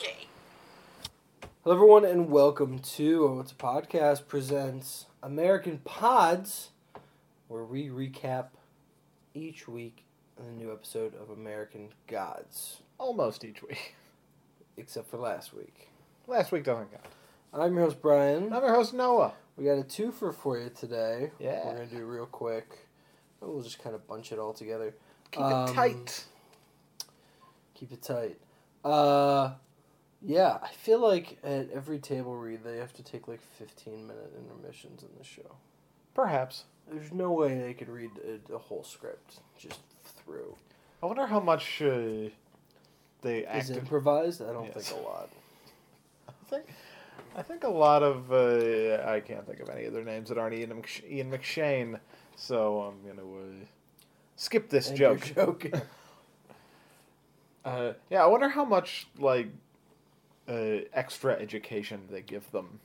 Okay. Hello, everyone, and welcome to Oh It's a Podcast presents American Pods, where we recap each week a new episode of American Gods, Almost each week. except for last week. Last week doesn't count. I'm your host, Brian. I'm your host, Noah. We got a twofer for you today. Yeah. We're going to do it real quick. We'll just kind of bunch it all together. Keep Um, it tight. Keep it tight. Uh, yeah, I feel like at every table read they have to take like 15 minute intermissions in the show. Perhaps. There's no way they could read a, a whole script just through. I wonder how much uh, they Is acted. improvised? I don't Yes. think a lot. I think, I think a lot of uh, I can't think of any other names that aren't Ian, Mc- Ian McShane, so I'm gonna uh, skip this And joke. joke. Uh, yeah, I wonder how much like uh, extra education they give them.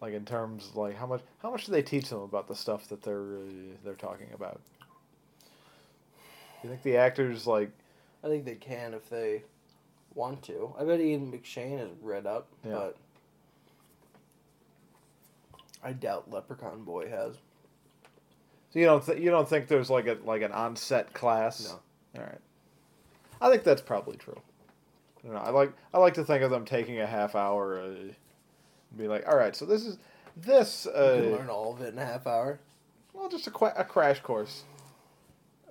Like in terms like how much how much do they teach them about the stuff that they're uh, they're talking about? You think the actors like I think they can if they want to. I bet Ian McShane has read up, Yeah. but I doubt Leprechaun Boy has. so you don't th- you don't think there's like a like an on-set class? No. All right. I think that's probably true. I know. I like I like to think of them taking a half hour uh, be like, "All right, so this is this You uh, can learn all of it in a half hour. Well, just a, qu- a crash course.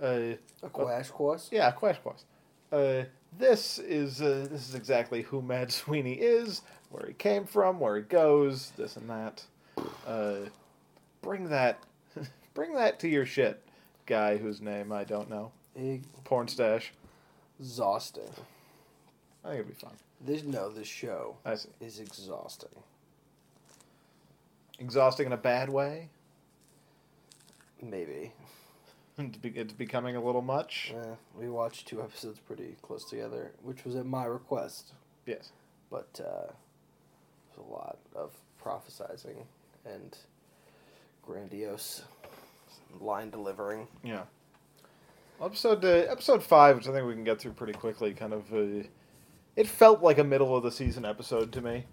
Uh, A quash course. yeah, a crash course. Uh, this is uh, this is exactly who Mad Sweeney is, where he came from, where he goes, this and that. Uh, bring that, bring that to your shit, guy whose name I don't know. Porn stash. Exhausting. I think it'd be fun. This no, this show I see. is exhausting. Exhausting in a bad way. Maybe. It's be- it's becoming a little much. Eh, we watched two episodes pretty close together, which was at my request. Yes. But uh, there's a lot of prophesizing and grandiose line delivering. Yeah. Episode uh, episode five, which I think we can get through pretty quickly. Kind of, uh, it felt like a middle of the season episode to me.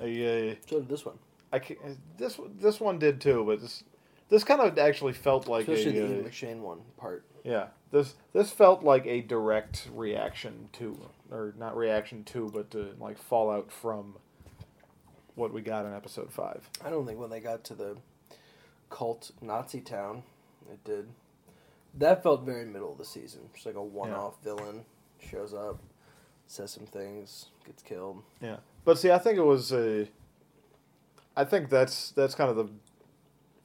I, uh, So did this one, I ca- this this one did too, but this this kind of actually felt like especially a the Ian uh, McShane one part. yeah this this felt like a direct reaction to or not reaction to, but uh, like fallout from what we got in episode five. I don't think when they got to the cult Nazi town, it did. That felt very middle of the season. Just like a one-off villain shows up, says some things, gets killed. Yeah, but see, I think it was. a. I think that's that's kind of the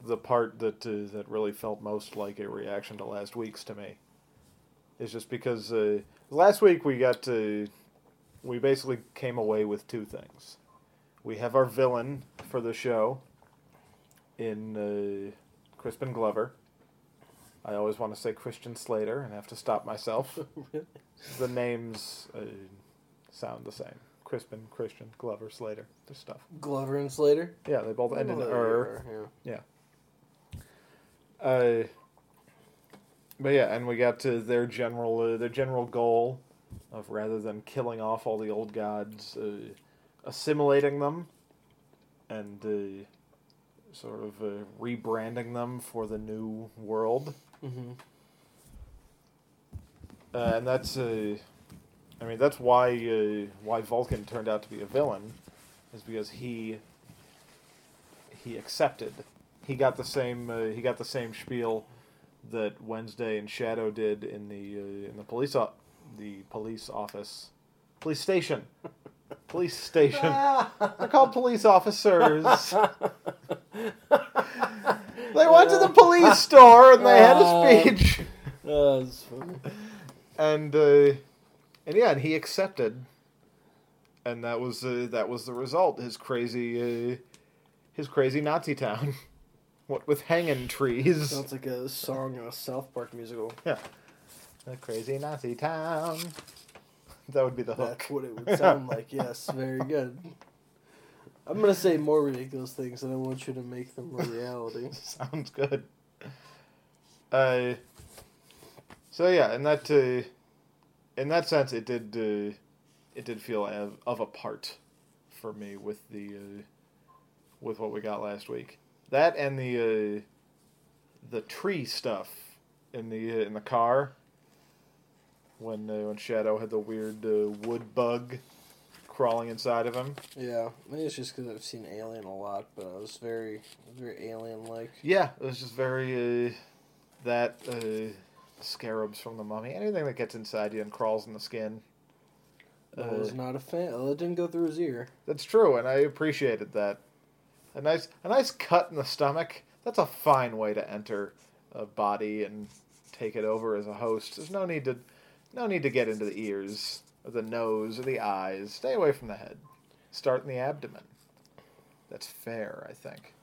the part that uh, that really felt most like a reaction to last week's to me. Is just because uh, last week we got to we basically came away with two things. We have our villain for the show in uh, Crispin Glover. I always want to say Christian Slater and have to stop myself. the names uh, sound the same. Crispin, Christian, Glover, Slater. Their stuff. Glover and Slater. Yeah, they both end in Oh, er. yeah. Uh, but yeah, and we got to their general uh, their general goal of rather than killing off all the old gods, uh, assimilating them, and uh, sort of uh, rebranding them for the new world. Mm-hmm. Uh, and that's uh, I mean that's why uh, why Vulcan turned out to be a villain, is because he he accepted. He got the same uh, he got the same spiel that Wednesday and Shadow did in the uh, in the police o- the police office, police station, police station. They're called police officers. They went to the police store and they had a speech. Oh, that's funny. and uh, and yeah, and he accepted, and that was uh, that was the result. His crazy, uh, his crazy Nazi town, what with hanging trees. Sounds like a song in a South Park musical. Yeah, the crazy Nazi town. That would be the hook. That's what it would sound like. Yes, very good. I'm gonna say more ridiculous things, and I want you to make them a reality. Sounds good. Uh, so yeah, in that uh, in that sense, it did uh, it did feel of, of a part for me with the uh, with what we got last week. That and the uh, the tree stuff in the uh, in the car when uh, when Shadow had the weird uh, wood bug crawling inside of him. Yeah, maybe it's just because I've seen Alien a lot, but it was very, very alien-like. Yeah, it was just very uh, that uh, scarabs from the mummy. Anything that gets inside you and crawls in the skin. I Uh, was not a fan. Well, it didn't go through his ear. That's true, and I appreciated that. A nice, a nice cut in the stomach. That's a fine way to enter a body and take it over as a host. There's no need to, no need to get into the ears the nose or the eyes. Stay away from the head. Start in the abdomen. That's fair, I think.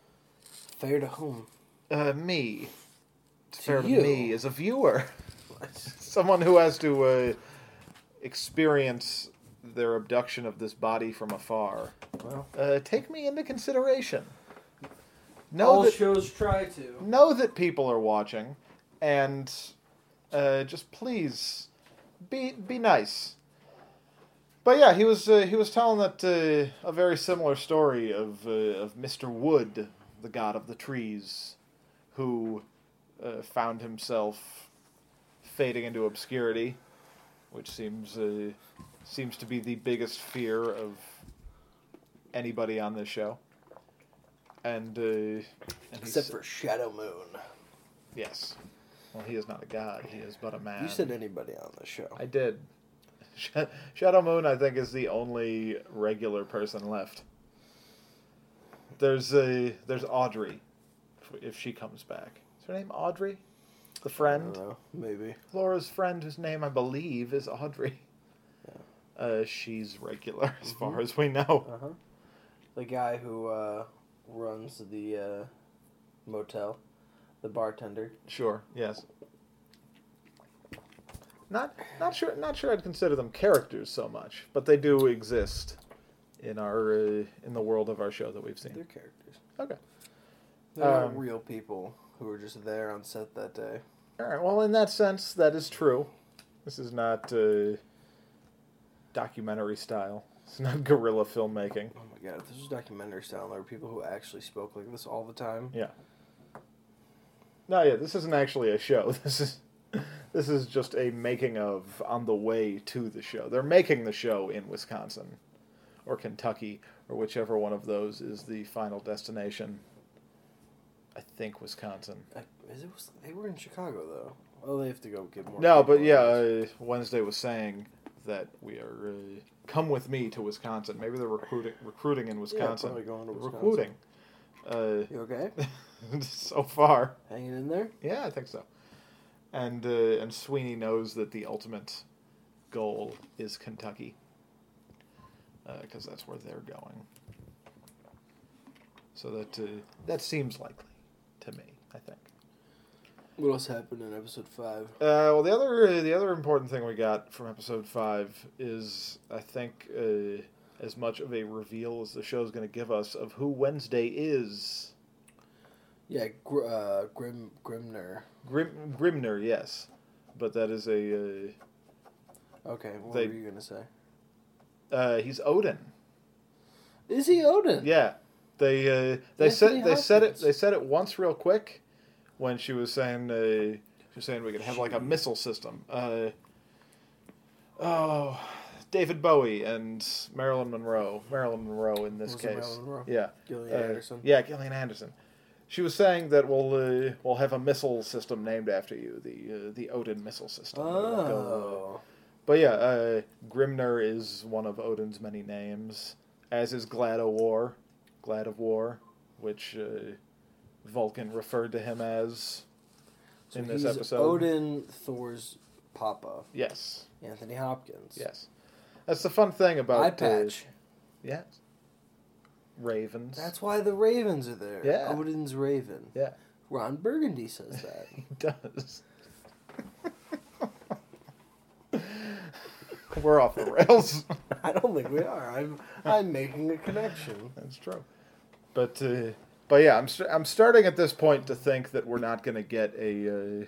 Fair to whom? Uh, me. It's To fair you. to me as a viewer, someone who has to uh, experience their abduction of this body from afar. Well, Uh, take me into consideration. Know all that shows try to. know that people are watching, and uh, just please be be nice. But yeah, he was uh, he was telling that uh, a very similar story of uh, of Mister Wood, the god of the trees, who uh, found himself fading into obscurity, which seems uh, seems to be the biggest fear of anybody on this show. And uh, and Except for Shadow Moon. Yes. Well, he is not a god. He is but a man. You said anybody on the show. I did. Sh- Shadow Moon, I think, is the only regular person left. There's a there's Audrey, if- she comes back. Is her name Audrey? The I friend, don't know. Maybe. Laura's friend, whose name I believe is Audrey. Uh, she's regular as far Mhm. as we know. Uh huh. The guy who uh, runs the uh, motel, the bartender. Sure. Yes. Not not sure not sure I'd consider them characters so much, but they do exist in our uh, in the world of our show that we've seen. They're characters. Okay. They're not Um, real people who were just there on set that day. All right. Well, in that sense, that is true. This is not uh, documentary style. It's not guerrilla filmmaking. Oh my god, if this was documentary style, there were people who actually spoke like this all the time. Yeah. No, yeah. This isn't actually a show. This is this is just a making of on the way to the show. They're making the show in Wisconsin or Kentucky or whichever one of those is the final destination. I think Wisconsin. Uh, Is it? They were in Chicago though. Oh, they have to go get more. No, but yeah, uh, Wednesday was saying that we are uh, come with me to Wisconsin. Maybe they're recruiting recruiting in Wisconsin. probably going to Wisconsin. recruiting. Uh, you okay? so far, Hanging in there. yeah, I think so. And uh, and Sweeney knows that the ultimate goal is Kentucky because that's where they're going. So that uh, that seems likely to me. I think. What else happened in episode five? Uh, well, the other the other important thing we got from episode five is I think uh, as much of a reveal as the show's going to give us of who Wednesday is. Yeah, Gr- uh, Grim Grimnir. Grim, Grimnir, yes, but that is a uh, Okay, what They- were you gonna say? uh, he's Odin. Is he Odin? Yeah, they uh, they said Anthony they said it they said it once real quick when she was saying uh, she was saying we could have like a missile system. Uh, oh, David Bowie and Marilyn Monroe. Marilyn Monroe in this Was case. Yeah, Gillian Uh, Anderson. Yeah, Gillian Anderson. She was saying that we'll uh, we'll have a missile system named after you, the uh, the Odin missile system. Uh, Oh. but yeah, uh, Grimnir is one of Odin's many names, as is Glad of War, Glad of War, which uh, Vulcan referred to him as So in this he's episode. Odin, Thor's papa, Yes, Anthony Hopkins. yes. That's the fun thing about Eye patch. Yes, ravens. That's why the Ravens are there. Yeah. Odin's Raven. yeah, Ron Burgundy says that. he does. We're off the rails. I don't think we are. I'm I'm making a connection. That's true. But uh, but yeah, I'm st- I'm starting at this point to think that we're not going to get a uh,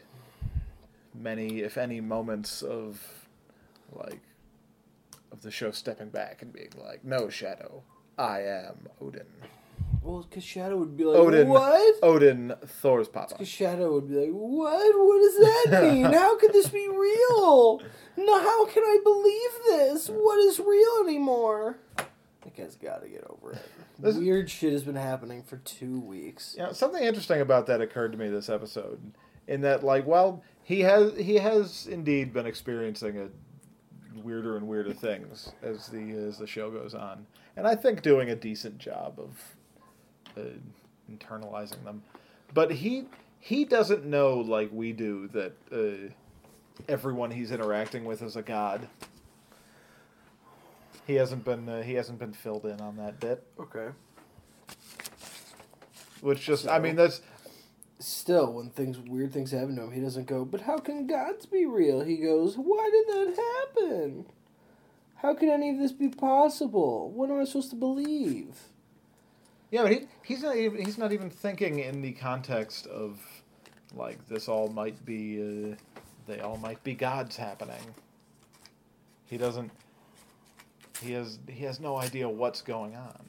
many, if any, moments of like of the show stepping back and being like, "No, Shadow, I am Odin." Well, because Shadow would be like, Odin. what? Odin, Thor's papa. Because Shadow would be like, what? What does that mean? how could this be real? No, how can I believe this? What is real anymore? That guy's got to get over it. This- Weird shit has been happening for two weeks. You know, something interesting about that occurred to me this episode, in that like, while he has he has indeed been experiencing a weirder and weirder things as the as the show goes on, and I think doing a decent job of uh, internalizing them, but he he doesn't know like we do that uh, everyone he's interacting with is a god. He hasn't been uh, he hasn't been filled in on that bit, Okay. which just I mean that's Still, when things weird things happen to him, he doesn't go, but how can gods be real? He goes, why did that happen? How can any of this be possible? What am I supposed to believe? Yeah, but he, he's not even he's not even thinking in the context of like this all might be uh, they all might be gods happening. He doesn't. He has he has no idea what's going on.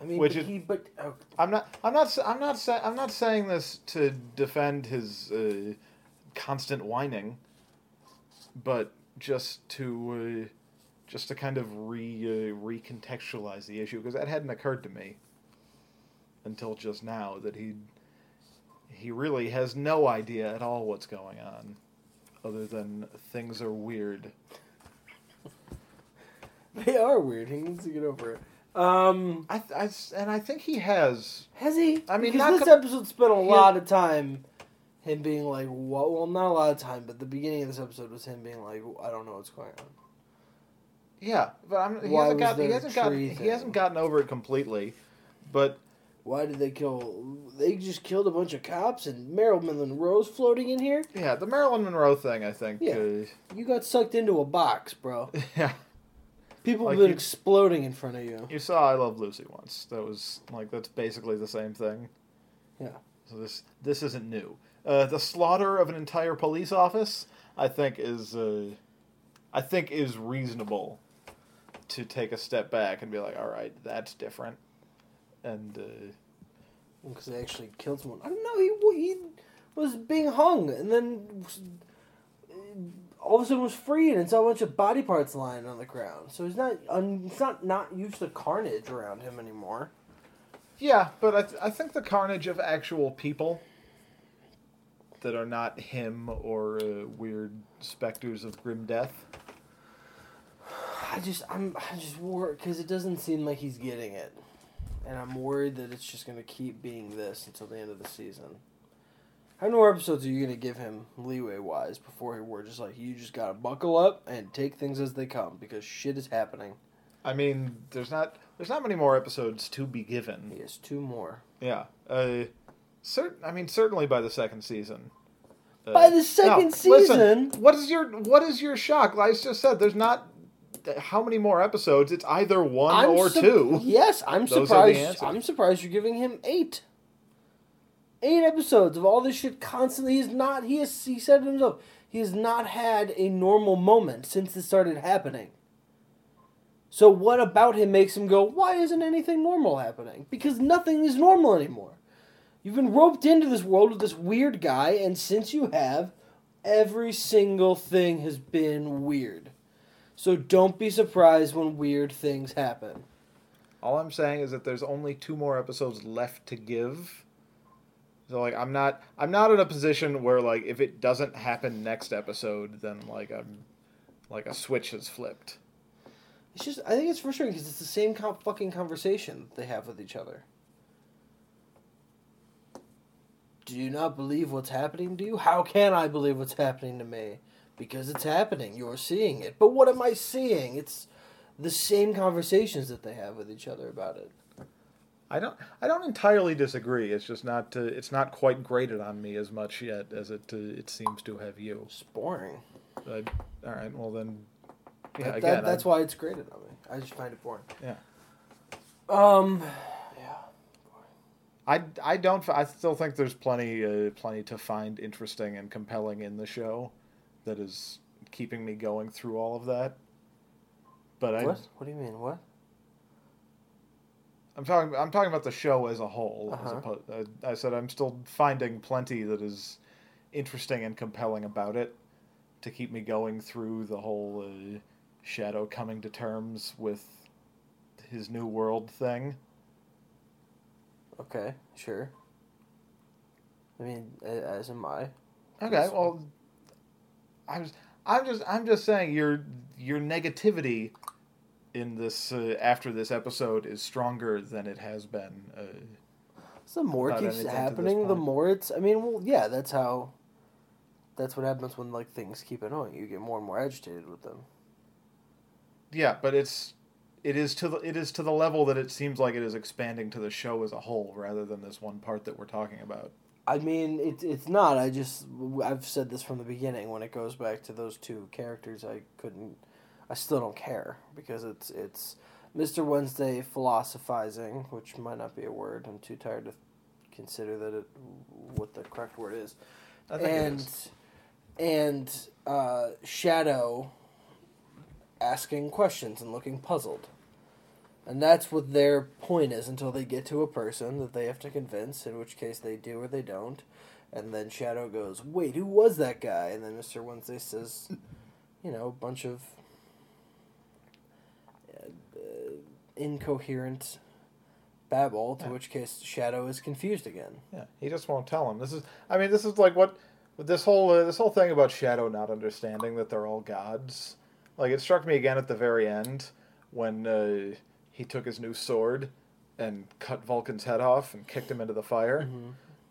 I mean, Which but is- he, but oh, I'm not. I'm not I'm not. Sa- I'm not saying this to defend his uh, constant whining, but just to uh, just to kind of re uh, recontextualize the issue because that hadn't occurred to me until just now that he he really has no idea at all what's going on, other than things are weird. they are weird. He needs to get over it. Um, I, I and I think he has. has he? I mean, because this com- episode spent a lot of time him being like, "What?" Well, not a lot of time, but the beginning of this episode was him being like, "I don't know what's going on." Yeah, but I'm, he Why hasn't gotten. He hasn't gotten. He hasn't gotten over it completely, but Why did they kill? They just killed a bunch of cops and Marilyn Monroe's floating in here. Yeah, the Marilyn Monroe thing, I think. Yeah. You got sucked into a box, bro. Yeah. People Like have been you- exploding in front of you. You saw I Love Lucy once. That was like that's basically the same thing. Yeah. So this this isn't new. Uh, the slaughter of an entire police office, I think, is uh, I think is reasonable to take a step back and be like, all right, that's different. And uh, Because they actually killed someone. I don't know. He he was being hung, and then all of a sudden was free, and saw a bunch of body parts lying on the ground. So he's not un, he's not not used to carnage around him anymore. yeah, but I th- I think the carnage of actual people that are not him or uh, weird specters of grim death. I just I'm I just worried because it doesn't seem like he's getting it, and I'm worried that it's just gonna keep being this until the end of the season. How many more episodes are you gonna give him leeway wise before we're just like you just gotta buckle up and take things as they come because shit is happening. I mean, there's not there's not many more episodes to be given. He has two more. Yeah. Uh, cert- I mean, certainly by the second season. Uh, By the second listen, season? what is your what is your shock? Like I just said, there's not how many more episodes. It's either one I'm or sup- two. Yes, I'm Those surprised. I'm surprised you're giving him eight. Eight episodes of all this shit constantly. He's not. He has. He said it himself. He has not had a normal moment since this started happening. So what about him makes him go? Why isn't anything normal happening? Because nothing is normal anymore. You've been roped into this world with this weird guy, and since you have, every single thing has been weird. So don't be surprised when weird things happen. All I'm saying is that there's only two more episodes left to give. So like I'm not I'm not in a position where like if it doesn't happen next episode then like I'm like a switch has flipped. It's just, I think it's frustrating because it's the same com- fucking conversation they have with each other. Do you not believe what's happening to you? How can I believe what's happening to me? Because it's happening. You're seeing it. But what am I seeing? It's the same conversations that they have with each other about it. I don't. I don't entirely disagree. It's just not. Uh, it's not quite grated on me as much yet as it. Uh, it seems to have you. It's boring. Uh, all right. Well then. Yeah. That- again. that- that's I, why it's grated on me. I just find it boring. Yeah. Um. I. I don't. I still think there's plenty. Uh, plenty to find interesting and compelling in the show, that is keeping me going through all of that. But I, What? What do you mean? What? I'm talking. I'm talking about the show as a whole. Uh-huh. oppo- uh, I said I'm still finding plenty that is interesting and compelling about it to keep me going through the whole uh, Shadow coming to terms with his new world thing. Okay, sure. I mean, as am I. Okay, well, I was. I'm just. I'm just saying your your negativity in this uh, after this episode is stronger than it has been. Uh, So the more it keeps anything to this happening, the more it's. I mean, well, yeah, that's how. That's what happens when like things keep annoying. You get more and more agitated with them. Yeah, but it's it is to the it is to the level that it seems like it is expanding to the show as a whole rather than this one part that we're talking about. I mean, it's it's not. I just I've said this from the beginning. When it goes back to those two characters, I couldn't. I still don't care because it's it's Mr. Wednesday philosophizing, which might not be a word. I'm too tired to consider that it what the correct word is. And is. and uh, Shadow asking questions and looking puzzled. And that's what their point is until they get to a person that they have to convince, in which case they do or they don't. And then Shadow goes, Wait, who was that guy? And then Mr. Wednesday says, You know, a bunch of uh, uh, incoherent babble, to Yeah. which case Shadow is confused again. Yeah, he just won't tell him. This is I mean, this is like what this whole uh, this whole thing about Shadow not understanding that they're all gods. Like it struck me again at the very end when uh, he took his new sword and cut Vulcan's head off and kicked him into the fire.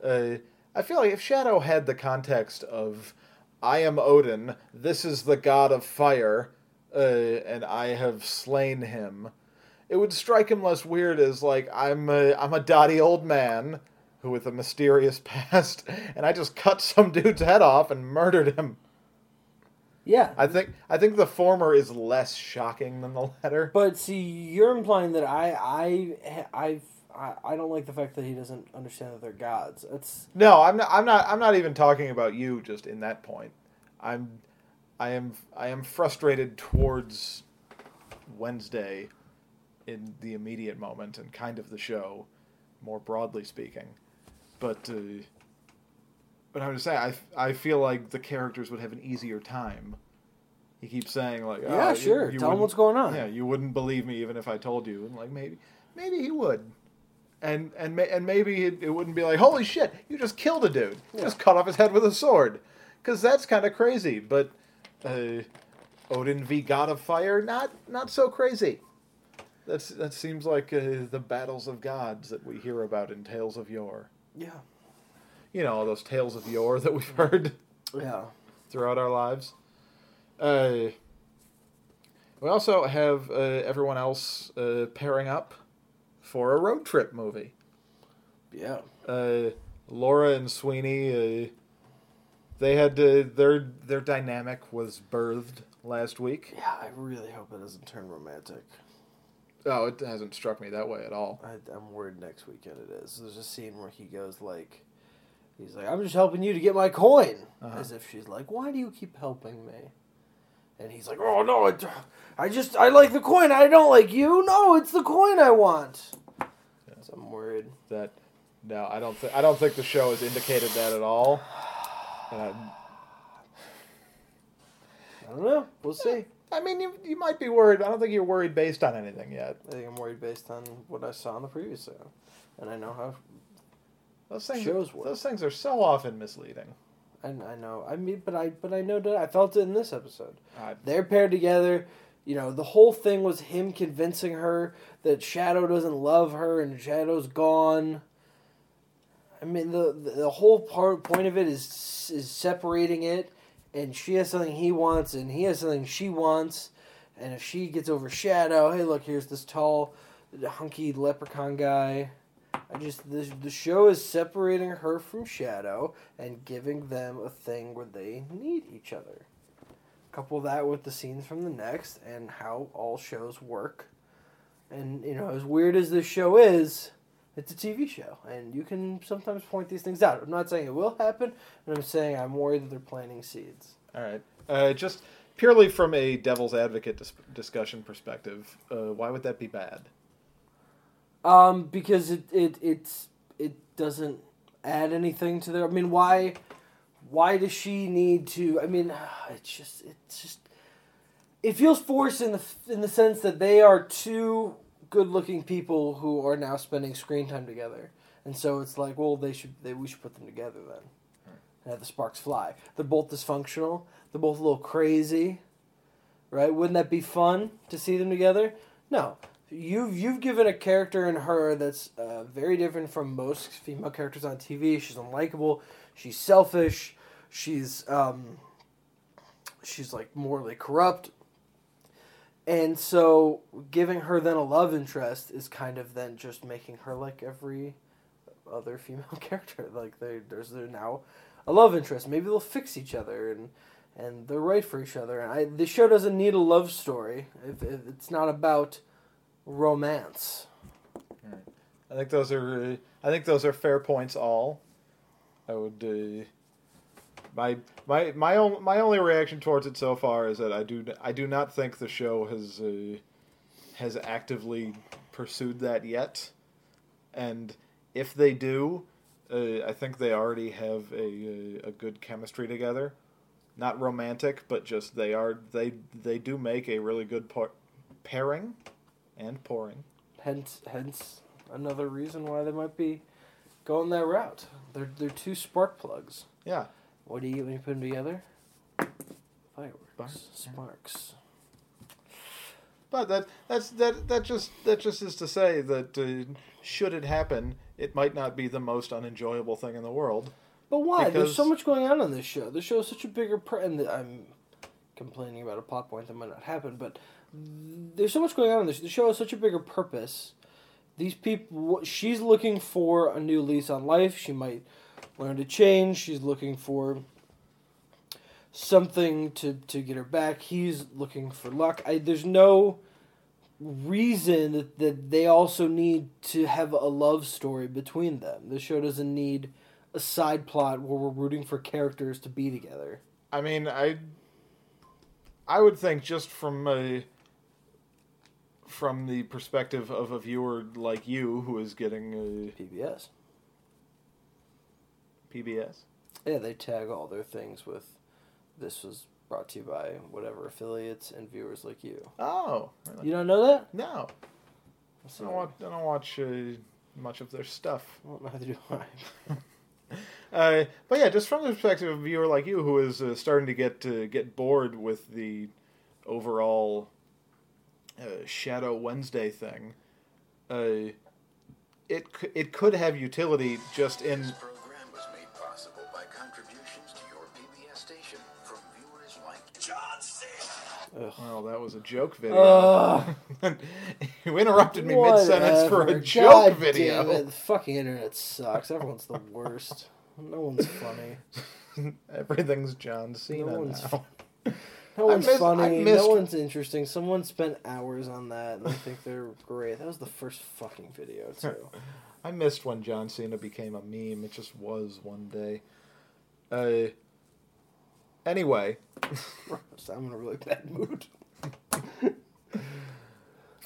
Uh, I feel like if Shadow had the context of I am Odin, this is the god of fire, uh, and I have slain him, it would strike him less weird as like I'm a I'm a dotty old man who with a mysterious past, and I just cut some dude's head off and murdered him. Yeah. I think I think the former is less shocking than the latter. But see, you're implying that I I I I, I don't like the fact that he doesn't understand that they're gods. It's No, I'm not. I'm not. I'm not even talking about you. Just in that point, I'm. I am. I am frustrated towards Wednesday, in the immediate moment and kind of the show, more broadly speaking, but. Uh, but I'm just saying, I, I feel like the characters would have an easier time. He keeps saying like, yeah, "Oh, you- sure. you Tell him what's going on. yeah, you wouldn't believe me even if I told you, and like maybe, maybe he would, and and and maybe it, it wouldn't be like, holy shit, you just killed a dude, You just cut off his head with a sword, because that's kind of crazy. But uh, Odin v God of Fire, not not so crazy. That's that seems like uh, the battles of gods that we hear about in tales of yore. Yeah. You know, all those tales of yore that we've heard Yeah. throughout our lives. Uh, we also have uh, everyone else uh, pairing up for a road trip movie. Yeah. Uh, Laura and Sweeney, uh, they had uh, their their dynamic was birthed last week. Yeah. I really hope it doesn't turn romantic. Oh, it hasn't struck me that way at all. I, I'm worried next weekend it is. There's a scene where he goes like, he's like, "I'm just helping you to get my coin," Uh-huh. as if she's like, "Why do you keep helping me?" And he's like, "Oh no, I, I just I like the coin. I don't like you. No, it's the coin I want." So I'm worried. That no, I don't think I don't think the show has indicated that at all. And I, I don't know. We'll see. I mean, you, you might be worried. I don't think you're worried based on anything yet. I think I'm worried based on what I saw in the previous show, and I know how. Those things, Shows work. those things are so often misleading. And I know. I mean, but I but I know that I felt it in this episode. I, They're paired together. You know, the whole thing was him convincing her that Shadow doesn't love her and Shadow's gone. I mean, the the whole part point of it is is separating it, and she has something he wants, and he has something she wants, and if she gets over Shadow, hey, look, here's this tall, hunky leprechaun guy. I just the the show is separating her from Shadow and giving them a thing where they need each other. Couple that with the scenes from the next and how all shows work. And you know, as weird as this show is, it's a TV show, and you can sometimes point these things out. I'm not saying it will happen, but I'm saying I'm worried that they're planting seeds. all right. Uh, just purely from a devil's advocate dis- discussion perspective, uh, why would that be bad? Um, because it it it's it doesn't add anything to their. I mean, why why does she need to? I mean, it's just it's just it feels forced in the in the sense that they are two good-looking people who are now spending screen time together, and so it's like, well, they should they we should put them together then, and have the sparks fly. They're both dysfunctional. They're both a little crazy, right? Wouldn't that be fun to see them together? No, you've you've given a character in her that's uh, very different from most female characters on TV. She's unlikable. She's selfish. She's um, she's like morally corrupt. And so giving her then a love interest is kind of then just making her like every other female character. Like they there's there now a love interest. Maybe they'll fix each other and and they're right for each other. And I the show doesn't need a love story if, if it's not about romance. I think those are uh, I think those are fair points. All I would uh, my my my own my only reaction towards it so far is that I do I do not think the show has uh, has actively pursued that yet, and if they do, uh, I think they already have a a good chemistry together. Not romantic, but just they are they they do make a really good par- pairing, and pouring. Hence, hence another reason why they might be going that route. They're they're two spark plugs. Yeah. What do you get when you put them together? Fireworks, Spark- sparks. But that that's that that just that just is to say that uh, should it happen, it might not be the most unenjoyable thing in the world. But why? There's so much going on in this show. This show is such a bigger. Per- and I'm complaining about a plot point that might not happen, but there's so much going on in this. The show has such a bigger purpose. These people, she's looking for a new lease on life. She might learn to change. She's looking for something to to get her back. He's looking for luck. I there's no reason that, that they also need to have a love story between them. The show doesn't need a side plot where we're rooting for characters to be together. I mean, I I would think just from a from the perspective of a viewer like you who is getting PBS. PBS. Yeah, they tag all their things with this was brought to you by whatever affiliates and viewers like you. Oh, really? You don't know that? no, I don't watch. I don't watch uh, much of their stuff. Well, neither do I. Uh, but yeah, just from the perspective of a viewer like you, who is uh, starting to get uh, get bored with the overall uh, Shadow Wednesday thing, uh, it c- it could have utility just in This program was made possible by contributions to your PBS station from viewers like John Cena. Ugh. well, that was a joke video. Ugh. you interrupted me mid sentence for a joke God video. Damn it. The fucking internet sucks. Everyone's the worst. No one's funny. Everything's John Cena No one's now. No one's I funny. No one's interesting. Someone spent hours on that, and I think they're great. That was the first fucking video too. I missed when John Cena became a meme. It just was one day. Uh, anyway, I'm in a really bad mood.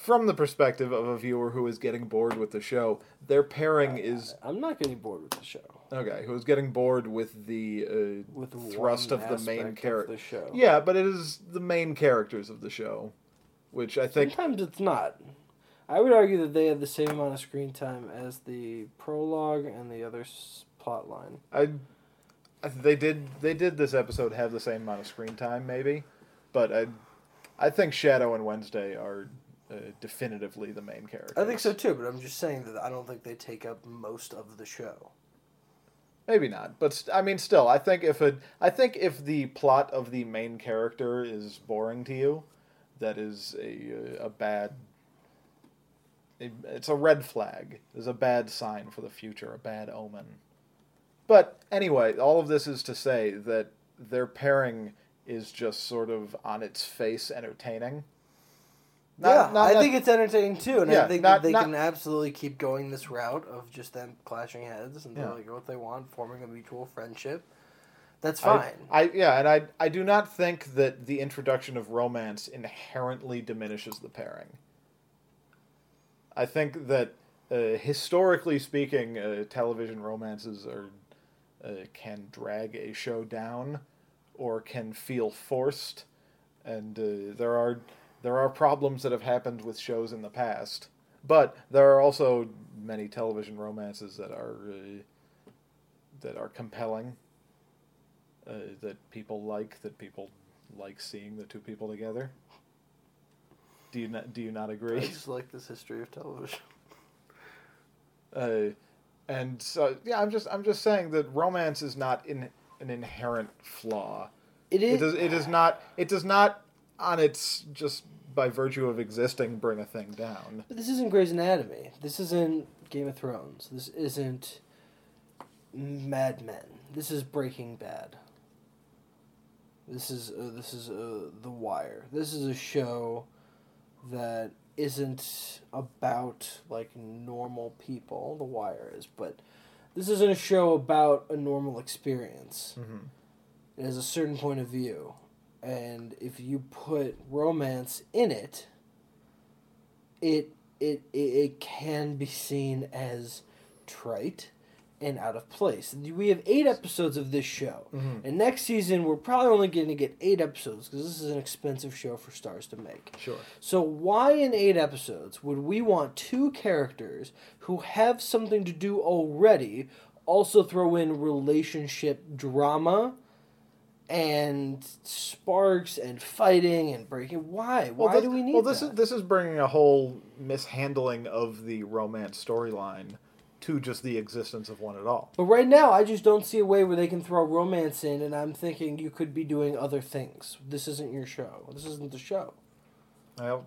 from the perspective of a viewer who is getting bored with the show, their pairing is I'm not getting bored with the show. okay. Who is getting bored with the uh, With thrust of the main character? the show. Yeah, but it is the main characters of the show, which I think Sometimes it's not. I would argue that they had the same amount of screen time as the prologue and the other s- plot line. I, I they did they did this episode have the same amount of screen time maybe, but I, I think Shadow and Wednesday are uh, definitively the main character. I think so too, but I'm just saying that I don't think they take up most of the show. Maybe not, but st- I mean, still, I think if it, I think if the plot of the main character is boring to you, that is a uh, a bad. it- It's a red flag. It's a bad sign for the future, a bad omen. But anyway, all of this is to say that their pairing is just sort of on its face entertaining. Yeah, I not- think it's entertaining too, and Yeah, I think not- that they not- can absolutely keep going this route of just them clashing heads and Yeah. get what they want, forming a mutual friendship. That's I- fine. I, yeah, and I I do not think that the introduction of romance inherently diminishes the pairing. I think that uh, historically speaking, uh, television romances are uh, can drag a show down, or can feel forced, and uh, there are there are problems that have happened with shows in the past. But there are also many television romances that are uh, that are compelling uh, that people like that people like seeing the two people together. Do you not do you not agree? I just like this history of television. Uh, and so yeah, I'm just I'm just saying that romance is not in an inherent flaw. It It is. does it does not it does not on its just by virtue of existing bring a thing down. But this isn't Grey's Anatomy. This isn't Game of Thrones. This isn't Mad Men. This is Breaking Bad. This is uh, this is uh, The Wire. This is a show that isn't about like normal people. The Wire is, but this isn't a show about a normal experience. Mm-hmm. It has a certain point of view, and if you put romance in it, it it it, it can be seen as trite and out of place. We have eight episodes of this show, Mhm. and next season we're probably only going to get eight episodes because this is an expensive show for stars to make. Sure. So why in eight episodes would we want two characters who have something to do already also throw in relationship drama and sparks and fighting and breaking? Why? Why this, do we need Well, this that? is this is bringing a whole mishandling of the romance storyline to just the existence of one at all. But right now, I just don't see a way where they can throw romance in, and I'm thinking you could be doing other things. This isn't your show. This isn't the show. I,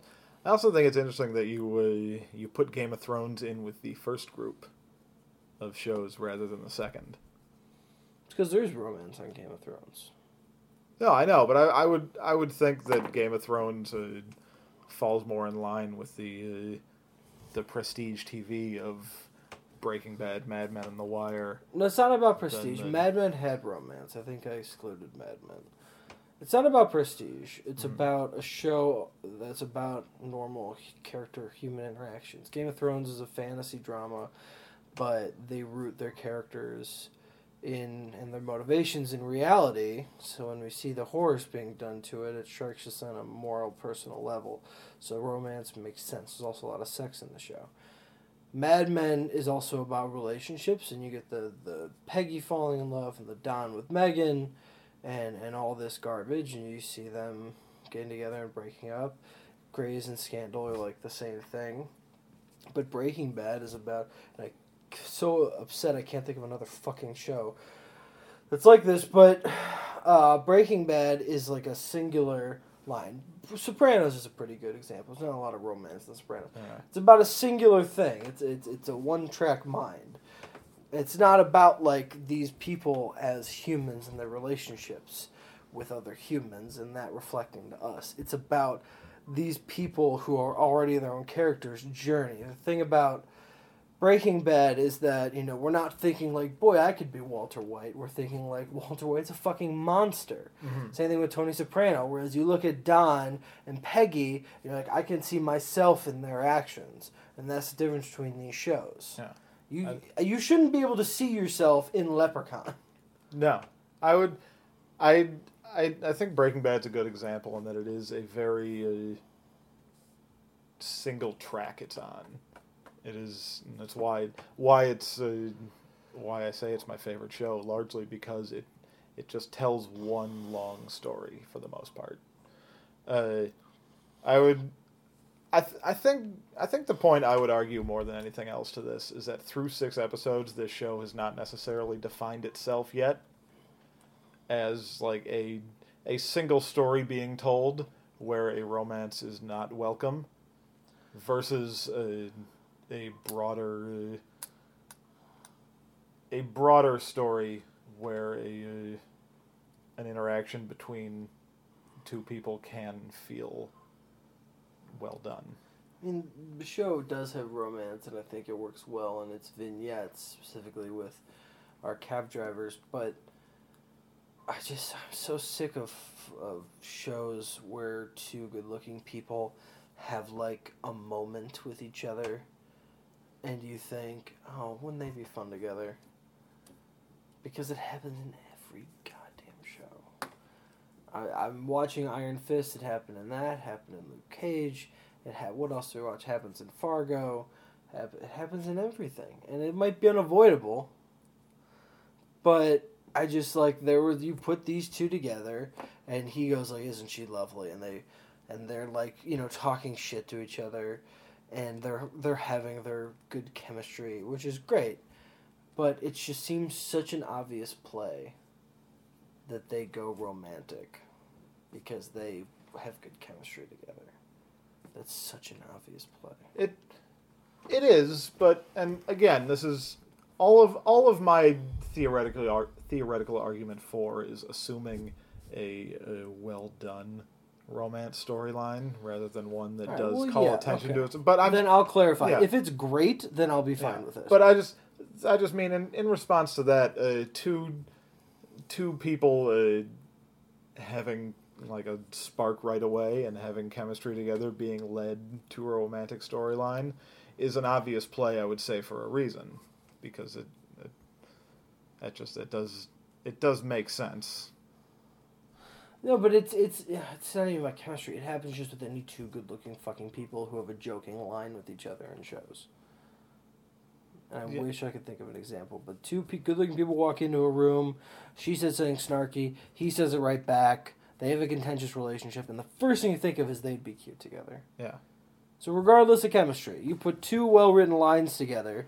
I also think it's interesting that you uh, you put Game of Thrones in with the first group of shows rather than the second. It's because there's romance on Game of Thrones. No, I know, but I, I would I would think that Game of Thrones uh, falls more in line with the uh, the prestige TV of Breaking Bad, Mad Men, and The Wire. No, it's not about prestige. Then- Mad Men had romance. I think I excluded Mad Men. It's not about prestige. It's Mhm. about a show that's about normal character human interactions. Game of Thrones is a fantasy drama, but they root their characters in and their motivations in reality. So when we see the horrors being done to it, it strikes us on a moral, personal level. So romance makes sense. There's also a lot of sex in the show. Mad Men is also about relationships, and you get the, the Peggy falling in love and the Don with Megan, and and all this garbage, and you see them getting together and breaking up. Grey's and Scandal are like the same thing, but Breaking Bad is about. I'm so upset I can't think of another fucking show that's like this, but uh, Breaking Bad is like a singular line. Sopranos is a pretty good example. There's not a lot of romance in Sopranos. It's about a singular thing. It's it's it's a one track mind. It's not about like these people as humans and their relationships with other humans and that reflecting to us. It's about these people who are already in their own characters' journey. The thing about Breaking Bad is that, you know, we're not thinking like, boy, I could be Walter White. We're thinking like Walter White's a fucking monster. Mhm. Same thing with Tony Soprano. Whereas you look at Don and Peggy, you're like, I can see myself in their actions, and that's the difference between these shows. Yeah. You you shouldn't be able to see yourself in Leprechaun. No, I would, I, I, I think Breaking Bad's a good example in that it is a very uh, single track it's on. It is. That's why why it's uh, why I say it's my favorite show. Largely because it it just tells one long story for the most part. Uh, I would. I, th- I think I think the point I would argue more than anything else to this is that through six episodes, this show has not necessarily defined itself yet as like a a single story being told where a romance is not welcome versus a, a broader a broader story where a uh, an interaction between two people can feel well done. I mean, the show does have romance, and I think it works well in its vignettes, specifically with our cab drivers. But I just I'm so sick of of shows where two good looking people have like a moment with each other, and you think, oh, wouldn't they be fun together? Because it happens in every goddamn show. I, I'm watching Iron Fist. It happened in that. Happened in Luke Cage. It had what else do we watch? Happens in Fargo. It happens in everything, and it might be unavoidable. But I just like there were you put these two together, and he goes like, "Isn't she lovely?" And they, and they're like you know talking shit to each other, and they're they're having their good chemistry, which is great. But it just seems such an obvious play that they go romantic because they have good chemistry together. That's such an obvious play. It it is, but and again, this is all of all of my theoretical ar- theoretical argument for is assuming a, a well done romance storyline rather than one that right, does well, call yeah, attention okay. to it. But I'm then I'll clarify. yeah. If it's great, then I'll be fine Yeah. with it. But I just, I just mean in, in response to that, uh, two, two people uh, having like a spark right away and having chemistry together, being led to a romantic storyline, is an obvious play. I would say for a reason, because it, it that just it does it does make sense. No, but it's it's it's not even about chemistry. It happens just with any two good-looking fucking people who have a joking line with each other in shows. And I Yeah. wish I could think of an example, but two pe- good-looking people walk into a room. She says something snarky. He says it right back. They have a contentious relationship, and the first thing you think of is they'd be cute together. Yeah. So regardless of chemistry, you put two well-written lines together,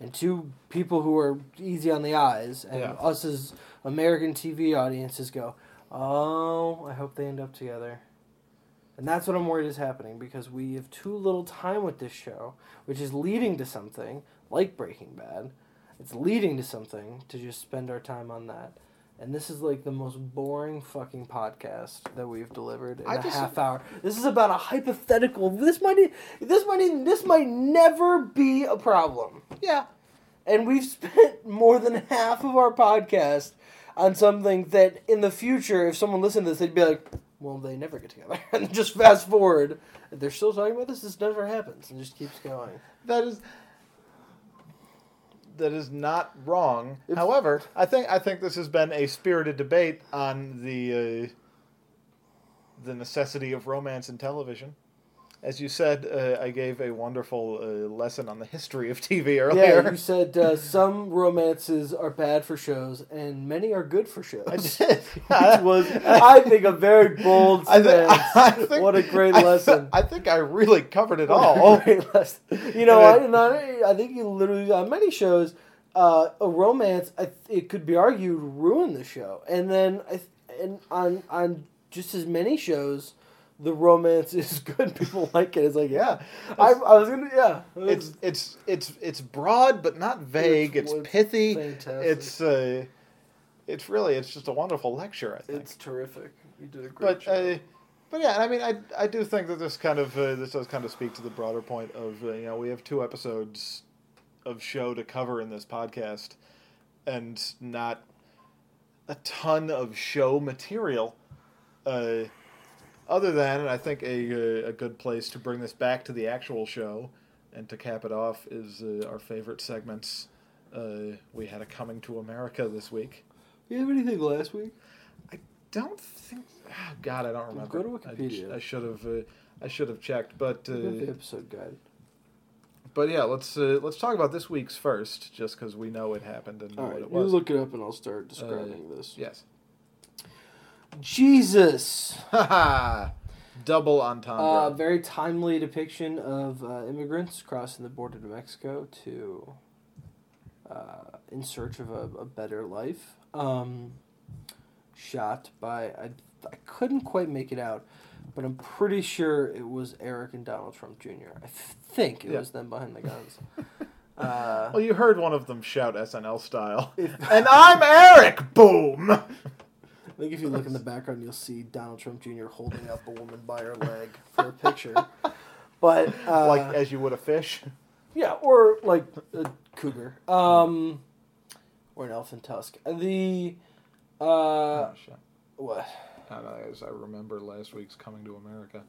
and two people who are easy on the eyes, and Yeah. us as American TV audiences go, "Oh, I hope they end up together." And that's what I'm worried is happening because we have too little time with this show, which is leading to something like Breaking Bad. It's leading to something to just spend our time on that. And this is like the most boring fucking podcast that we've delivered in I a just- half hour. This is about a hypothetical. This might this might this might never be a problem. Yeah. And we've spent more than half of our podcast on something that in the future, if someone listened to this, they'd be like, well, they never get together. and just fast forward. They're still talking about this. This never happens. And just keeps going. That is that is not wrong. If- However, I think I think this has been a spirited debate on the uh, the necessity of romance in television. As you said, uh, I gave a wonderful uh, lesson on the history of TV earlier. Yeah, you said uh, some romances are bad for shows and many are good for shows. I did. Which was, I think, a very bold I thi- stance. I think- what a great I lesson. I think I really covered it What a all. great lesson. You know, I, it- not, I think you literally on many shows, uh, a romance, I, it could be argued, ruin the show, and then I, and on on just as many shows, the romance is good. People like it. It's like, yeah, I, I was gonna, yeah, It's it's it's it's broad but not vague. It's, It's- it's pithy. fantastic. It's uh, it's really it's just a wonderful lecture. I think. it's terrific. You did a great but job. uh, but yeah, I mean, I I do think that this kind of uh, this does kind of speak to the broader point of uh, you know we have two episodes of show to cover in this podcast, and not a ton of show material. Uh, other than, and I think a uh, a good place to bring this back to the actual show, and to cap it off is uh, our favorite segments. Uh, we had a coming to America this week. you have anything last week? I don't think. Oh God, I don't remember. Go to Wikipedia. I, should have. Uh, I should have checked, but the uh, episode guide. but yeah, let's uh, let's talk about this week's first, just because we know it happened and know All what right, it you look it up, and I'll start describing this. yes. Jesus. Double Uh, entendre. very timely depiction of uh, immigrants crossing the border to Mexico to uh, in search of a, a better life. Um, shot by I, I couldn't quite make it out, but I'm pretty sure it was Eric and Donald Trump Jr. I think it Yeah. was them behind the guns. uh, well, you heard one of them shout SNL style, if, and I'm Eric. Boom. I think if you look in the background, you'll see Donald Trump Jr. holding up a woman by her leg for a picture. But uh, like as you would a fish. Yeah, or like a cougar, um, or an elephant tusk. The Uh, oh, shit. what? I don't know, as I remember last week's Coming to America.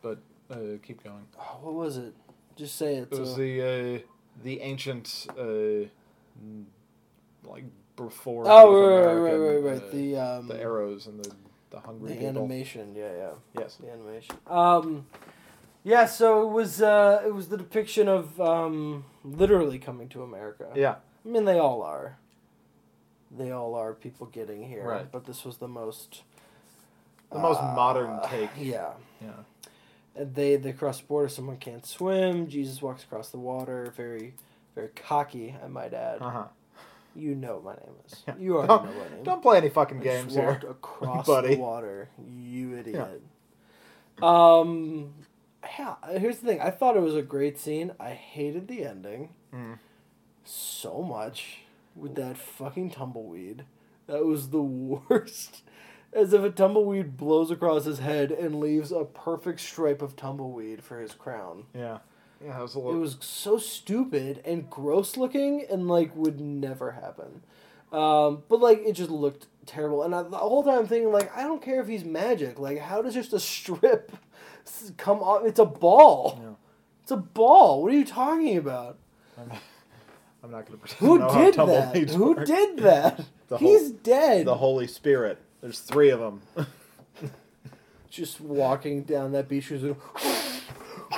But uh, keep going. Oh, what was it? Just say it. It was so- the uh, the ancient uh, like before. Oh, Native right, right, right, right, right. uh, The um, the arrows and the the hungry the animation. Yeah, yeah. Yes. The animation. Um, yeah. So it was. Uh, it was the depiction of um, literally coming to America. Yeah. I mean, they all are. They all are people getting here. Right. But this was the most. The most uh, modern take. Yeah. Yeah. And they they cross the border. Someone can't swim. Jesus walks across the water. Very, very cocky. I might add. Uh huh. You know what my name is. Yeah. You already Don't- know my name. Don't play any fucking I games here. across buddy. the water. You idiot. Um, yeah. Here's the thing. I thought it was a great scene. I hated the ending Mm. so much with that fucking tumbleweed. That was the worst. As if a tumbleweed blows across his head and leaves a perfect stripe of tumbleweed for his crown. Yeah. Yeah, it was a It was so stupid and gross looking and like would never happen. Um, but like it just looked terrible. And I, the whole time I'm thinking like I don't care if he's magic. Like how does just a strip come off? It's a ball. Yeah. It's a ball. What are you talking about? I'm, I'm not going to pretend Who to know how did that? tumbleweeds Who work. did that? The he's whole- dead. The Holy Spirit. There's three of them. just walking down that beach. He was like,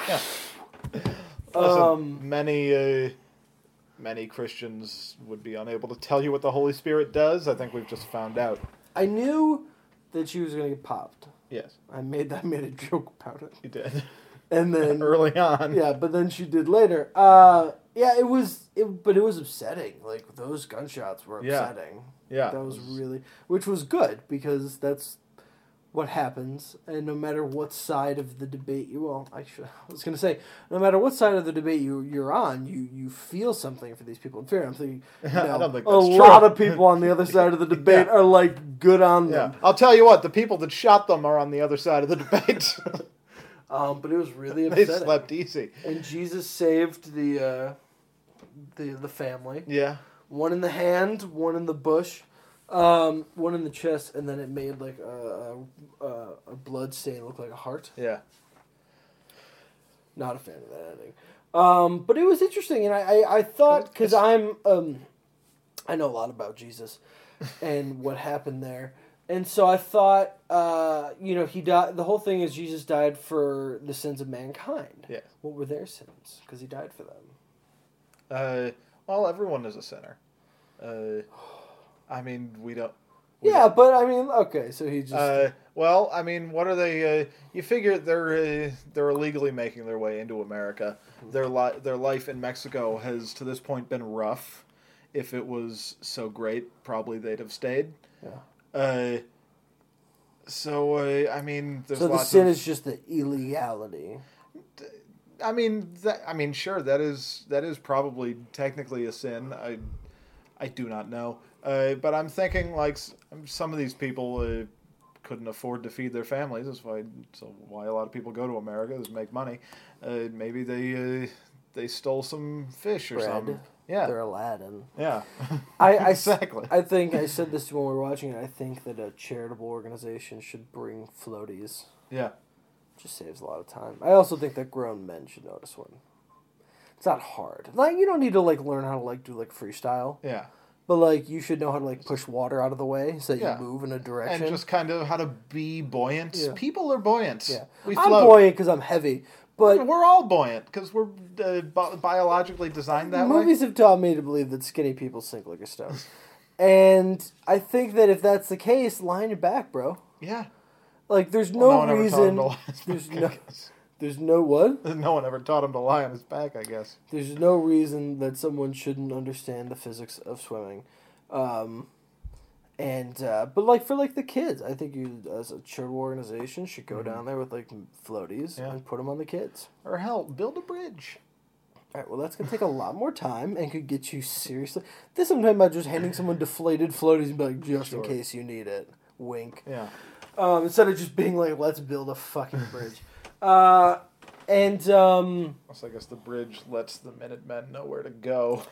yeah. Listen, Um, many uh, many Christians would be unable to tell you what the Holy Spirit does. I think we've just found out. I knew that she was gonna get popped. Yes, I made I made a joke about it, you did and then early on. yeah, but then she did later. Uh, yeah, it was, it, but it was upsetting. Like those gunshots were Yeah. upsetting. yeah. that was it really, which was good because that's what happens. And no matter what side of the debate you, well, I, should, I was gonna say, no matter what side of the debate you you're on, you you feel something for these people. In fair, I'm thinking, you know, think a that's lot of people on the other side of the debate Yeah. are like good on Yeah, them. I'll tell you what. The people that shot them are on the other side of the debate. Um, but it was really they upsetting. slept easy. And Jesus saved the uh, the the family. Yeah, One in the hand, one in the bush, um, one in the chest, and then it made like a a, a- blood stain look like a heart. yeah. Not a fan of that ending. Um, but it was interesting, and I I, I thought because I'm um, I know a lot about Jesus and what happened there. And so I thought, uh, you know, he died. The whole thing is Jesus died for the sins of mankind. Yeah. What were their sins? Because he died for them. Uh, well, everyone is a sinner. Uh, I mean, we don't. we Yeah, but I mean, okay, so he just Uh, well, I mean, what are they? Uh, you figure they're uh, they're illegally making their way into America. Their li- their life in Mexico has to this point been rough. If it was so great, probably they'd have stayed. Yeah. Uh, so uh, I mean, there's so the sin of. is just the illegality. I mean, that, I mean, sure, that is that is probably technically a sin. I I do not know, uh, but I'm thinking like some of these people uh, couldn't afford to feed their families. That's why so why a lot of people go to America is make money. Uh, maybe they uh, they stole some fish or Bread. something. Yeah, They're Aladdin. yeah, I, I s- exactly. I think I said this when we were watching it. I think that a charitable organization should bring floaties. yeah, Just saves a lot of time. I also think that grown men should know to swim. It's not hard. Like you don't need to like learn how to like do like freestyle, yeah, but like you should know how to like push water out of the way so that Yeah. you move in a direction. and just kind of how to be buoyant. Yeah. People are buoyant. yeah, we I'm buoyant because I'm heavy, but we're all buoyant because we're uh, bi- biologically designed that way. movies have taught me to believe that skinny people sink like a stone. and I think that if that's the case, line your back, bro. Yeah. Like, there's Well, no, taught reason. him to lie There's no. There's no what? No one ever taught him to lie on his back, I guess. There's no reason that someone shouldn't understand the physics of swimming. Um, and uh, but like for like the kids, I think you as a charitable organization should go down there with like floaties Yeah. and put them on the kids. Or hell, build a bridge. All right, well that's gonna take a lot more time and could get you seriously. This I'm talking about just handing someone deflated floaties and be like, just Sure. in case you need it. Wink. Yeah. Um, instead of just being like, let's build a fucking bridge. Uh, and um, So I guess the bridge lets the Minutemen know where to go.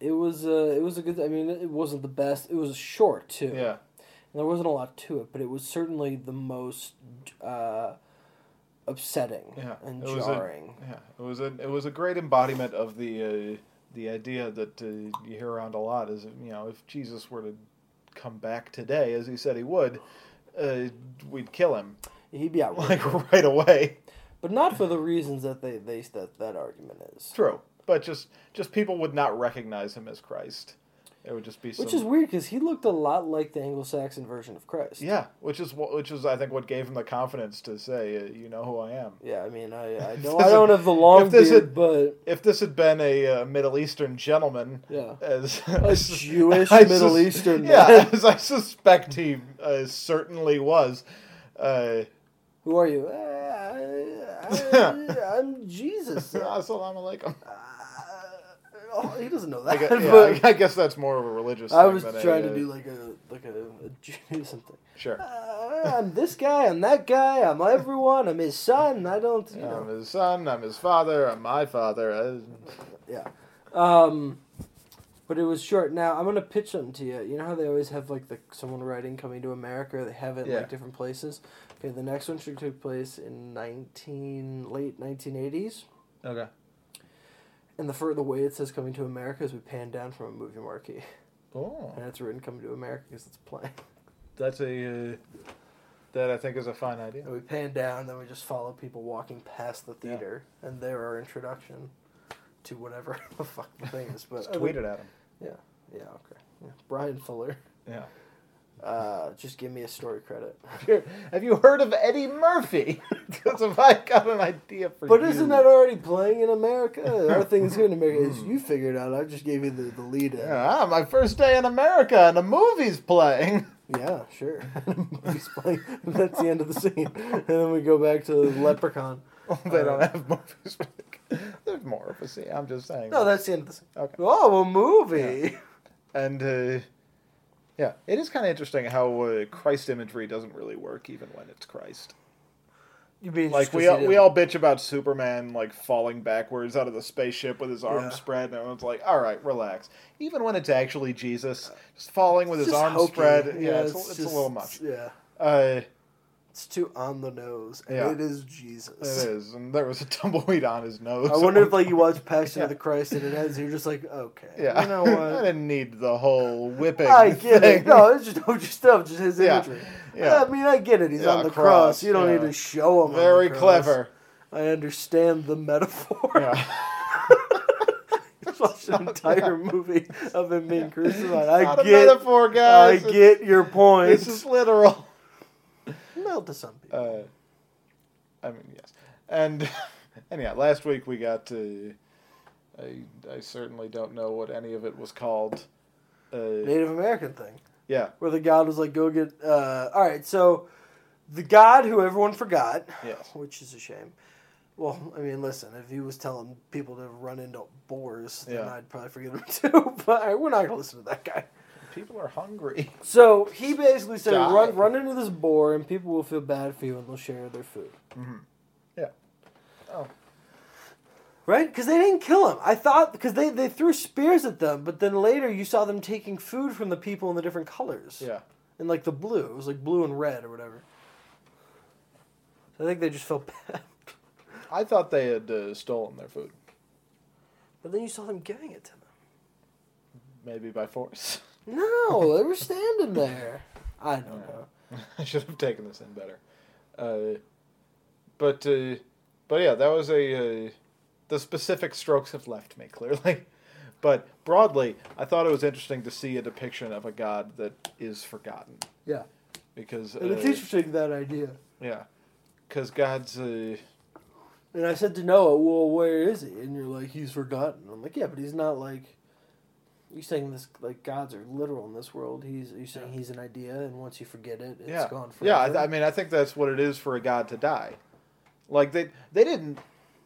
it was uh, it was a good. I mean, it wasn't the best. It was short too. Yeah. And There wasn't a lot to it, but it was certainly the most uh, upsetting Yeah, and it was a- jarring. Yeah, it was a it was a great embodiment of the uh, the idea that uh, you hear around a lot is you know if Jesus were to come back today as he said he would, uh, we'd kill him He'd be out, like right away. but not for the reasons that they, they that that argument is. True, but just just people would not recognize him as Christ. It would just be some, Which is weird because he looked a lot like the Anglo-Saxon version of Christ. yeah, which is what which is I think what gave him the confidence to say uh, you know who I am. Yeah, I mean, I, I this I don't have the long if this beard, had- but If this had been a uh, Middle Eastern gentleman, yeah, as a Jewish I Middle sus- Eastern yeah, man. as I suspect he uh, certainly was. Uh, Who are you? Uh, I, am Jesus. Uh, Assalamu alaikum. oh, he doesn't know I that. guess, yeah, I, I guess that's more of a religious. I was trying uh, to do like a like a, a Judaism thing. sure. Uh, I'm this guy. I'm that guy. I'm everyone. I'm his son. I don't. You I'm his son. I'm his father. I'm my father. Uh, Yeah. Um, but it was short. Now I'm gonna pitch something to you. You know how they always have like the someone writing coming to America. They have it in Yeah. like different places. Okay, the next one should take place in nineteen late nineteen eighties. okay. And the fur the way it says coming to America is we pan down from a movie marquee, Oh, and it's written coming to America because it's playing. that's a uh, that I think is a fine idea. And we pan down, then we just follow people walking past the Yeah. theater, and they're our introduction to whatever the fuck the thing is. But tweet it at him. Yeah, yeah, okay. Yeah. Bryan Fuller, Yeah. uh, just give me a story credit. Have you heard of Eddie Murphy? Because if I got an idea for But you, isn't that already playing in America? Our thing's here in America. Is you figured out. I just gave you the, the lead in. Yeah, ah, my first day in America and a movie's playing. Yeah, sure. Movie's playing. That's the end of the scene, and then we go back to Leprechaun. they Uh, don't have movies. There's more of a scene. I'm just saying. No, that's the end of the scene. Okay. Oh, a movie. and uh, yeah, it is kind of interesting how uh, Christ imagery doesn't really work even when it's Christ. You mean Like we all, we all bitch about Superman like falling backwards out of the spaceship with his arms Yeah. spread, and everyone's like, "All right, relax." Even when it's actually Jesus, just falling with It's his arms hokey. spread, yeah, it's, a- it's just- a little much. Yeah, Uh, it's too on the nose, and Yeah. it is Jesus. it is, and there was a tumbleweed on his nose. I wonder if like you watch Passion Yeah. of the Christ and it ends, you're just like, okay, yeah, you know what? I what? didn't need the whole whipping. I get thing. it. No, it's just OG stuff, just his Yeah. imagery. Yeah. I mean, I get it. He's Yeah, on the cross, cross. You don't yeah. need to show him. on the very cross. clever. I understand the metaphor. Yeah. Watch an entire movie of him being crucified. I Not a get. metaphor, I guys. get your point. This is literal. Well, to some people. Uh, I mean, yes. And anyhow, last week we got to. I, I certainly don't know what any of it was called. Uh, Native American thing. yeah, where the god was like, "Go get." Uh, all right, so the god who everyone forgot, yes. which is a shame. Well, I mean, listen, if he was telling people to run into boars, then Yeah. I'd probably forget him too. But all right, we're not gonna listen to that guy. People are hungry. So he basically said, Die. "Run, run into this boar, and people will feel bad for you, and they'll share their food." Mm-hmm. Yeah. Oh. Right? Because they didn't kill him. I thought because they they threw spears at them, but then later you saw them taking food from the people in the different colors. Yeah. and like the blue. It was like blue and red or whatever. So I think they just felt bad. I thought they had uh, stolen their food, But then you saw them giving it to them. maybe by force. No, they were standing there. I don't know. I should have taken this in better. Uh, but uh, but yeah, that was a uh, the specific strokes have left me clearly. But broadly, I thought it was interesting to see a depiction of a god that is forgotten Yeah. because And it's uh, interesting that idea. yeah, because God's uh, And I said to Noah, well, where is he? And you're like, he's forgotten. I'm like, yeah, but he's not like. You saying this like gods are literal in this world? He's you're saying he's an idea, and once you forget it, it's yeah gone yeah. forever. I, I mean, I think that's what it is for a god to die. Like they they didn't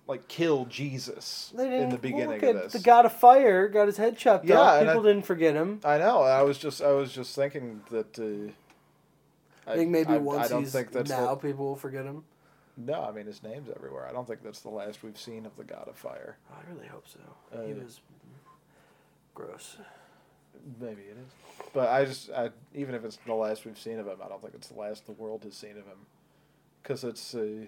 like kill Jesus in the beginning of this. The god of fire got his head chopped Yeah, off. People I- didn't forget him. I know. I was just I was just thinking that. Uh, I think maybe I, once I he's think that's now what- people will forget him. no, I mean his name's everywhere. I don't think that's the last we've seen of the God of Fire. I really hope so. he Uh, was gross. Maybe it is, but I just I, even if it's the last we've seen of him, I don't think it's the last the world has seen of him, because it's uh,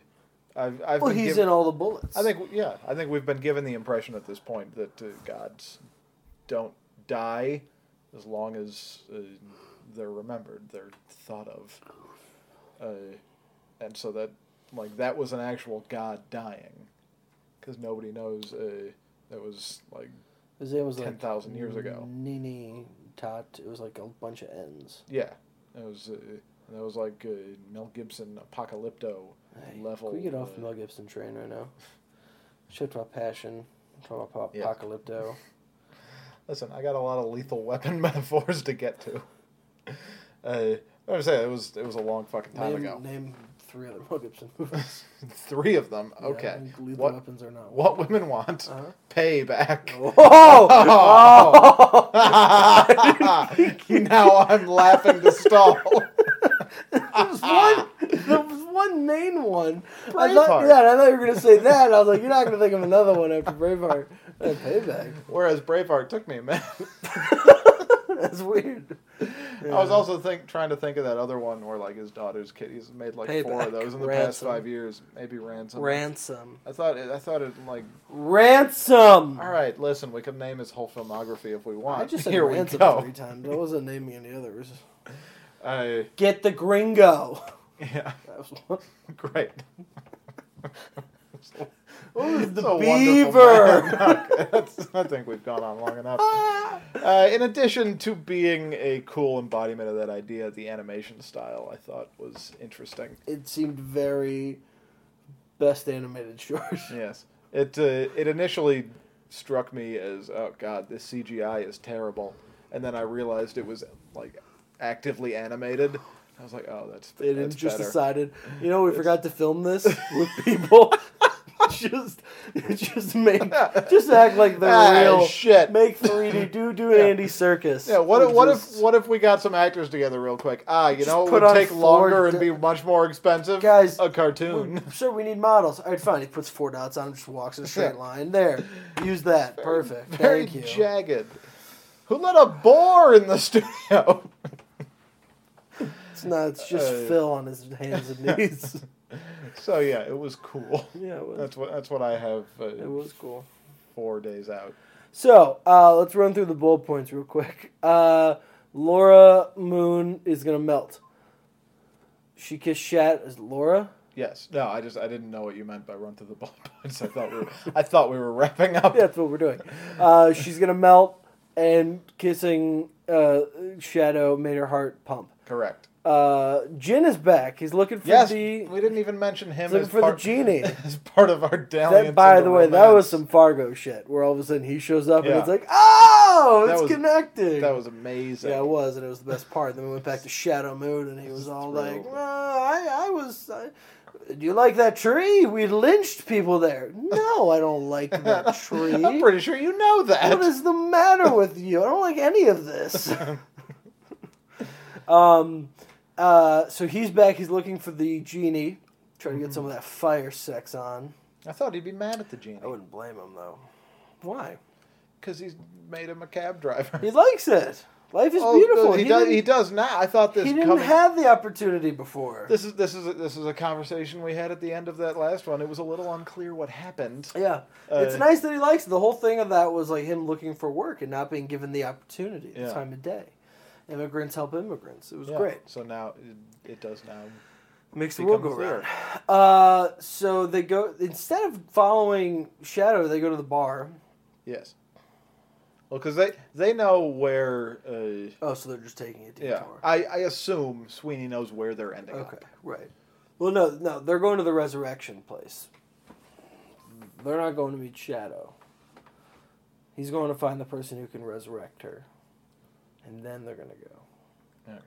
I've I've Well, he's given- in all the bullets. I think yeah, I think we've been given the impression at this point that uh, gods don't die as long as uh, they're remembered, they're thought of, uh, and so that like that was an actual god dying, because nobody knows uh, that was like his name was like 10,000 years ago. Nini Tot. It was like a bunch of N's. yeah, it was uh, that was like uh, Mel Gibson apocalypto Hey, level. Can we get off uh, the Mel Gibson train right now? Shit about passion. Talk about Yeah. apocalypto. Listen, I got a lot of lethal weapon metaphors to get to. Uh, I was saying it was it was a long fucking time Name, ago. name three other Mel Gibson movies. Three of them. Okay. Lethal what weapons are not. what women want? Uh-huh. Payback. Oh! now I'm laughing to stall. there was one. There was one main one. I thought, Braveheart. yeah, I thought you were gonna say that. I was like, you're not gonna think of another one after Braveheart. Uh, payback. Whereas Braveheart took me a minute. That's weird. I was also think trying to think of that other one where like his daughter's kid. He's made like four of those in the past Ransom. five years. Maybe ransom. ransom. I thought it, I thought it like Ransom. all right. Listen, we can name his whole filmography if we want. I just said Here ransom we go. three times. I wasn't naming any others. I Get the gringo. yeah, That was one. great. Was the It's wonderful beaver? man. Okay, that's- I think we've gone on long enough. Uh, in addition to being a cool embodiment of that idea, the animation style I thought was interesting. it seemed very best animated short. Yes, it uh, it initially struck me as oh god, this CGI is terrible, and then I realized it was like actively animated. I was like, oh, that's They that's didn't just better. decided, you know, we forgot to film this with people. just, just make, just act like they're Ah, real. shit. Make 3D. Do do Yeah. Andy Serkis. Yeah, what if, what just- if what if we got some actors together real quick? Ah, you know, it would take longer and be much more expensive. Guys, a cartoon. Sure, we need models. All right, fine. He puts four dots on him, just walks in a straight line. There, use that. Perfect. Very Thank you. jagged. Who let a boar in the studio? It's not. It's just Uh, Phil on his hands and knees. So yeah, it was cool. yeah, it was. That's what that's what I have. Uh, It was cool. four days out. So uh, let's run through the bullet points real quick. Uh, Laura Moon is gonna melt. She kissed Shat. Is Laura? Yes. No, I just I didn't know what you meant by run through the bullet points. I thought we were I thought we were wrapping up. Yeah, that's what we're doing. Uh, she's gonna melt, and kissing uh, Shadow made her heart pump. Correct. Uh, Jin is back. He's looking for Yes, the. we didn't even mention him looking as for part, the genie. as part of our dalliance. That, by into the way, that was some Fargo shit. Where all of a sudden he shows up and it's like, oh, That it's was- connecting. That was amazing. Yeah, it was, and it was the best part. Then we went back to Shadow Moon, and he was all like, thrilled. well, I, I was. I, do you like that tree? We lynched people there. No, I don't like that tree. I'm pretty sure you know that. What is the matter with you? I don't like any of this. um, uh, so he's back. He's looking for the genie, trying to get some of that fire sex on. I thought he'd be mad at the genie I wouldn't blame him though. Why? because he's made him a cab driver. He likes it. Life is Oh, beautiful. He, he does. didn't, He does now. I thought this he didn't coming. have the opportunity before. this is this is a, this is a conversation we had at the end of that last one. It was a little unclear what happened. Yeah, it's Uh, nice that he likes it. The whole thing of that was like him looking for work and not being given the opportunity, the Yeah. time of day. Immigrants help immigrants. It was Yeah, great. So now it, it does now. Makes the world go round. Uh, so they go instead of following Shadow, they go to the bar. Yes. Well, because they they know where. Uh, Oh, so they're just taking detour. yeah, I, I assume Sweeney knows where they're ending up. Okay, up. right. Well, no, no, they're going to the resurrection place. They're not going to meet Shadow. He's going to find the person who can resurrect her, and then they're gonna go. Okay.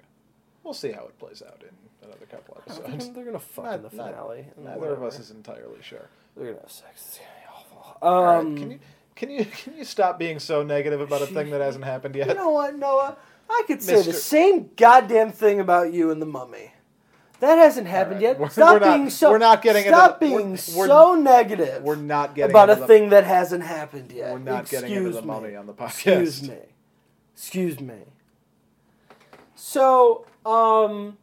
We'll see how it plays out in another couple episodes. they're gonna fuck Not- in the not- finale. and Neither of us is entirely sure. They're gonna have sex. It's gonna be awful. All right, Um, can you can you can you stop being so negative about a thing that hasn't happened yet? You know what, Noah? I could say the same goddamn thing about you and the mummy. That hasn't happened right, yet. we're- Stop we're not- being so. we're not getting into Stop the- being we're- so negative. We're not getting about a the- thing that hasn't happened yet. We're not getting into Excuse the me. mummy on the podcast. Excuse me. Excuse me. So, um,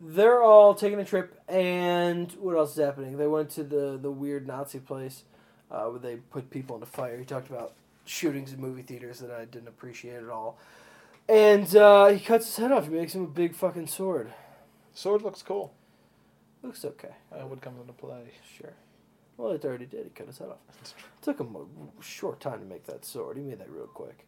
they're all taking a trip, and what else is happening? They went to the the weird Nazi place uh, where they put people into fire. He talked about shootings in movie theaters that I didn't appreciate at all. And uh, he cuts his head off. He makes him a big fucking sword. Sword looks cool. Looks okay. That would come into play. Sure. Well, it already did. He cut his head off. It took him a short time to make that sword. He made that real quick.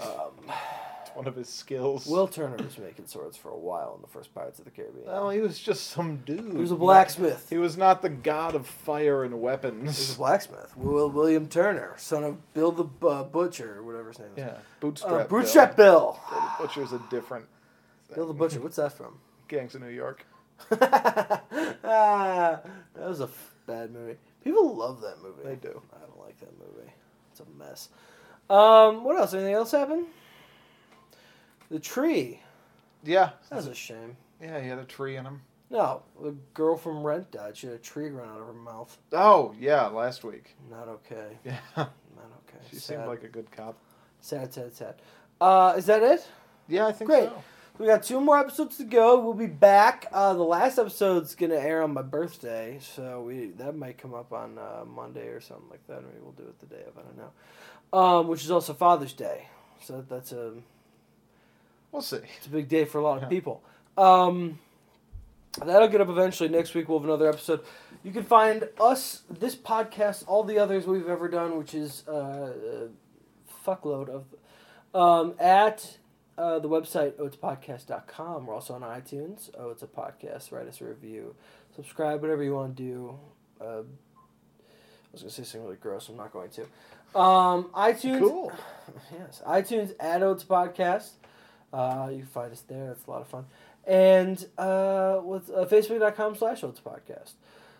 Um, one of his skills. Will Turner was making swords for a while in the first Pirates of the Caribbean. well, he was just some dude. he was a blacksmith. He was not the god of fire and weapons. He was a blacksmith. Will William Turner, son of Bill the uh, Butcher, or whatever his name is. Yeah, bootstrap. Uh, Bill. Bootstrap Bill. Bill the Butcher's a different. Bill the Butcher. What's that from? Gangs of New York. ah, that was a f- bad movie. People love that movie. They do. I don't like that movie. It's a mess. Um, what else? Anything else happen? The tree. Yeah, That's a shame. yeah. He had a tree in him. No, the girl from Rent died. She had a tree growing out of her mouth. Oh yeah, last week. Not okay. Yeah, Not okay. she sad. seemed like a good cop. sad, sad, sad. Uh, is that it? Yeah, I think Great. so. We got two more episodes to go. We'll be back. Uh, the last episode's gonna air on my birthday, so we that might come up on uh, Monday or something like that. Maybe we'll do it the day of. I don't know. Um, which is also Father's Day, so that's a We'll see. it's a big day for a lot of Yeah. people. Um, that'll get up eventually. Next week we'll have another episode. You can find us, this podcast, all the others we've ever done, which is uh, a fuckload of, um, at uh, the website oatspodcast.com. We're also on iTunes. Oh, it's a podcast. Write us a review. Subscribe, whatever you want to do. Uh, I was going to say something really gross. I'm not going to. Um, iTunes. Cool. Yes. iTunes at Oats Podcast. Uh, you can find us there. It's a lot of fun. And uh, with uh, Facebook.com slash Oats Podcast.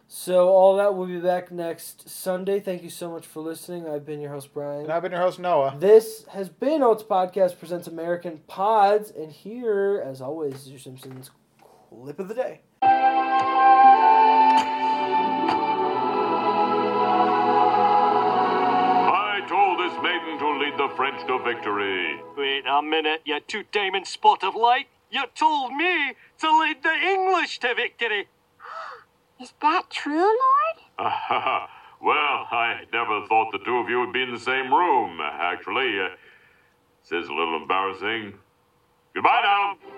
So all that will be back next Sunday. Thank you so much for listening. I've been your host, Brian. And I've been your host Noah. This has been Oats Podcast Presents American Pods. And here, as always, is your Simpsons clip of the day. French to victory. Wait a minute, you two diamond spot of light. You told me to lead the English to victory. Is that true, Lord? well, I never thought the two of you would be in the same room. Actually, uh, this is a little embarrassing. Goodbye now.